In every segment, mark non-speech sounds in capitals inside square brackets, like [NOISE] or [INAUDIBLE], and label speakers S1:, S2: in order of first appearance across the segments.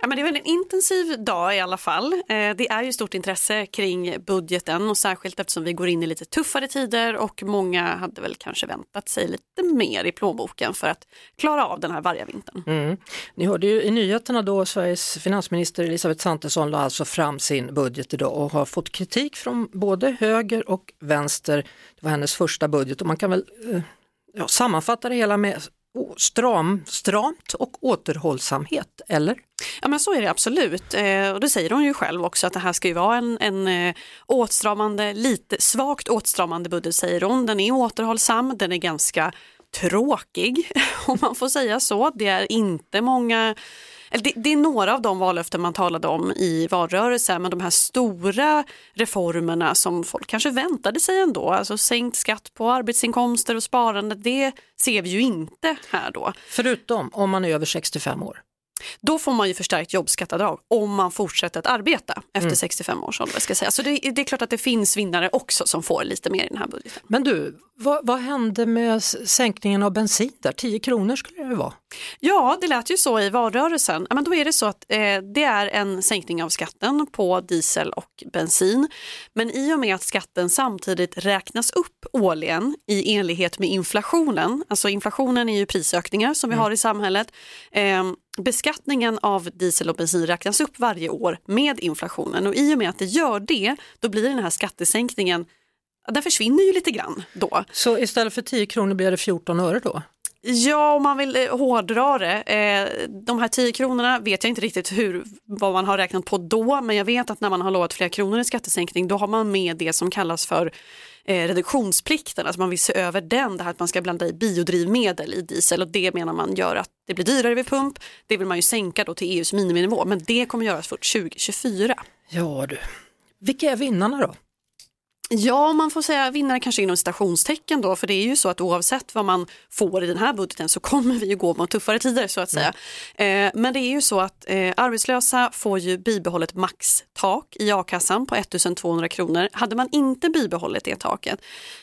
S1: Ja, men det är väl en intensiv dag i alla fall. Eh, det är ju stort intresse kring budgeten och särskilt eftersom vi går in i lite tuffare tider och många hade väl kanske väntat sig lite mer i plånboken för att klara av den här vargavintern.
S2: Mm. Ni hörde ju i nyheterna då Sveriges finansminister Elisabeth Svantesson la alltså fram sin budget idag och har fått kritik från både höger och vänster. Det var hennes första budget och man kan väl eh, ja, sammanfatta det hela med stram, stramt och återhållsamhet, eller?
S1: Ja men så är det absolut eh, och det säger hon ju själv också att det här ska ju vara en, en eh, åtstramande, lite svagt åtstramande budget säger hon. Den är återhållsam, den är ganska tråkig [LAUGHS] om man får säga så. Det är inte många det, det, är några av de vallöften man talade om i valrörelsen men de här stora reformerna som folk kanske väntade sig ändå, alltså sänkt skatt på arbetsinkomster och sparande, det ser vi ju inte här då.
S2: Förutom om man är över 65 år.
S1: Då får man ju förstärkt jobbskatteavdrag om man fortsätter att arbeta efter mm. 65 års ålder. Ska säga. Så det, det, är klart att det finns vinnare också som får lite mer i den här budgeten.
S2: Men du, vad, vad hände med sänkningen av bensin där? 10 kronor skulle det vara?
S1: Ja, det lät ju så i valrörelsen. Men då är det så att eh, det är en sänkning av skatten på diesel och bensin. Men i och med att skatten samtidigt räknas upp årligen i enlighet med inflationen, alltså inflationen är ju prisökningar som vi mm. har i samhället, eh, beskattningen av diesel och bensin räknas upp varje år med inflationen och i och med att det gör det, då blir den här skattesänkningen den försvinner ju lite grann då.
S2: Så istället för 10 kronor blir det 14 öre då?
S1: Ja, om man vill eh, hårdra det. Eh, de här 10 kronorna vet jag inte riktigt hur, vad man har räknat på då, men jag vet att när man har lovat flera kronor i skattesänkning, då har man med det som kallas för eh, reduktionsplikten, alltså man vill se över den, det här att man ska blanda i biodrivmedel i diesel och det menar man gör att det blir dyrare vid pump. Det vill man ju sänka då till EUs miniminivå, men det kommer göras först 2024.
S2: Ja du, vilka är vinnarna då?
S1: Ja, man får säga vinnare kanske inom citationstecken då, för det är ju så att oavsett vad man får i den här budgeten så kommer vi ju gå mot tuffare tider så att säga. Mm. Eh, men det är ju så att eh, arbetslösa får ju bibehållet maxtak i a-kassan på 1200 kronor. Hade man inte bibehållit det taket,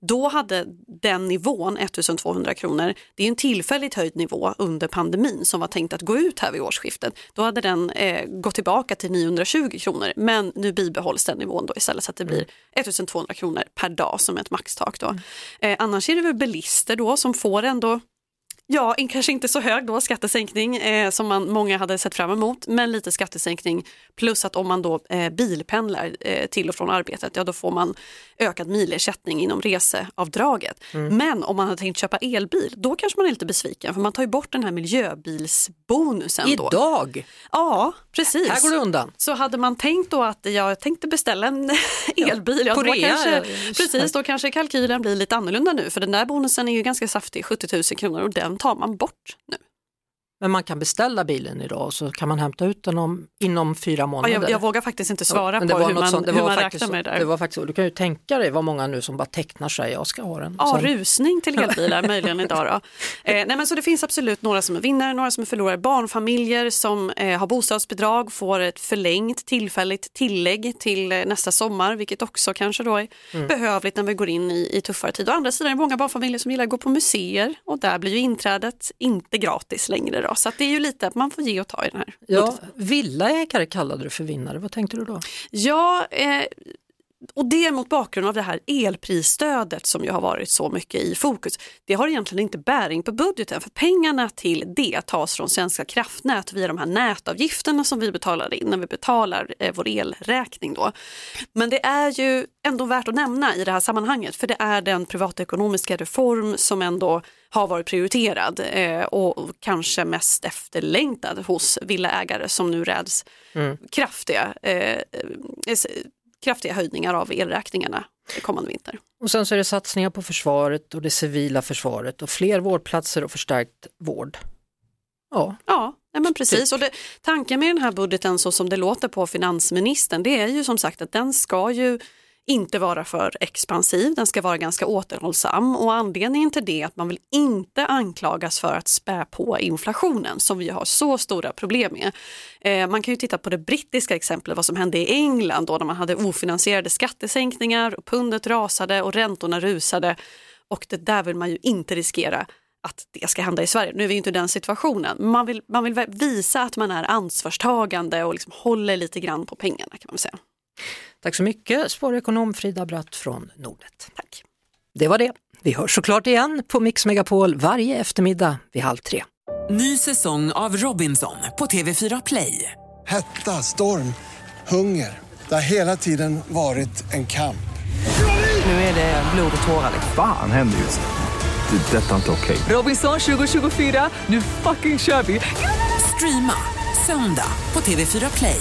S1: då hade den nivån, 1200 kronor, det är en tillfälligt höjd nivå under pandemin som var tänkt att gå ut här vid årsskiftet. Då hade den eh, gått tillbaka till 920 kronor, men nu bibehålls den nivån då istället så att det blir 1200 200 kronor per dag som ett maxtak. Då. Mm. Eh, annars är det väl bilister då som får ändå Ja, kanske inte så hög då skattesänkning eh, som man, många hade sett fram emot, men lite skattesänkning plus att om man då eh, bilpendlar eh, till och från arbetet, ja då får man ökad milersättning inom reseavdraget. Mm. Men om man hade tänkt köpa elbil, då kanske man är lite besviken för man tar ju bort den här miljöbilsbonusen.
S2: Idag? Då.
S1: Ja, precis.
S2: Här går det undan.
S1: Så hade man tänkt då att jag tänkte beställa en [LAUGHS] elbil, ja, då, kanske, precis, då kanske kalkylen blir lite annorlunda nu för den där bonusen är ju ganska saftig, 70 000 kronor och den tar man bort nu.
S2: Men man kan beställa bilen idag och så kan man hämta ut den om, inom fyra månader.
S1: Ja, jag, jag, vågar faktiskt inte svara ja, på hur man, sånt, hur man räknar med det där.
S2: Det var faktiskt, du kan ju tänka dig vad många nu som bara tecknar sig, jag ska ha den.
S1: Ja, Sen... rusning till elbilar [LAUGHS] möjligen idag då. Eh, nej, men så det finns absolut några som är vinnare, några som är förlorare. Barnfamiljer som eh, har bostadsbidrag får ett förlängt tillfälligt tillägg till eh, nästa sommar, vilket också kanske då är mm. behövligt när vi går in i, i tuffare tider. Å andra sidan är det många barnfamiljer som gillar att gå på museer och där blir ju inträdet inte gratis längre. Då. Så det är ju lite att man får ge och ta i den här.
S2: Ja, villaägare kallade du för vinnare, vad tänkte du då?
S1: Ja, eh, och det mot bakgrund av det här elprisstödet som ju har varit så mycket i fokus. Det har egentligen inte bäring på budgeten för pengarna till det tas från Svenska kraftnät via de här nätavgifterna som vi betalar in när vi betalar eh, vår elräkning. Då. Men det är ju ändå värt att nämna i det här sammanhanget för det är den privatekonomiska reform som ändå har varit prioriterad eh, och kanske mest efterlängtad hos villaägare som nu räds mm. kraftiga eh, kraftiga höjningar av elräkningarna kommande vinter.
S2: Och sen så är det satsningar på försvaret och det civila försvaret och fler vårdplatser och förstärkt vård.
S1: Ja, ja Nej, men precis. Och det, tanken med den här budgeten så som det låter på finansministern det är ju som sagt att den ska ju inte vara för expansiv, den ska vara ganska återhållsam och anledningen till det är att man vill inte anklagas för att spä på inflationen som vi har så stora problem med. Eh, man kan ju titta på det brittiska exemplet, vad som hände i England då när man hade ofinansierade skattesänkningar, och pundet rasade och räntorna rusade och det där vill man ju inte riskera att det ska hända i Sverige. Nu är vi inte i den situationen. Man vill, man vill visa att man är ansvarstagande och liksom håller lite grann på pengarna kan man säga.
S2: Tack så mycket spårekonom Frida Bratt från Nordnet.
S1: Tack.
S2: Det var det. Vi hörs såklart igen på Mix Megapol varje eftermiddag vid halv tre.
S3: Ny säsong av Robinson på TV4 Play.
S4: Hetta, storm, hunger. Det har hela tiden varit en kamp.
S3: Nu är det blod och tårar.
S5: Fan händer just nu. Det. är Detta är inte okej.
S3: Robinson 2024, nu fucking kör vi! Streama söndag på TV4 Play.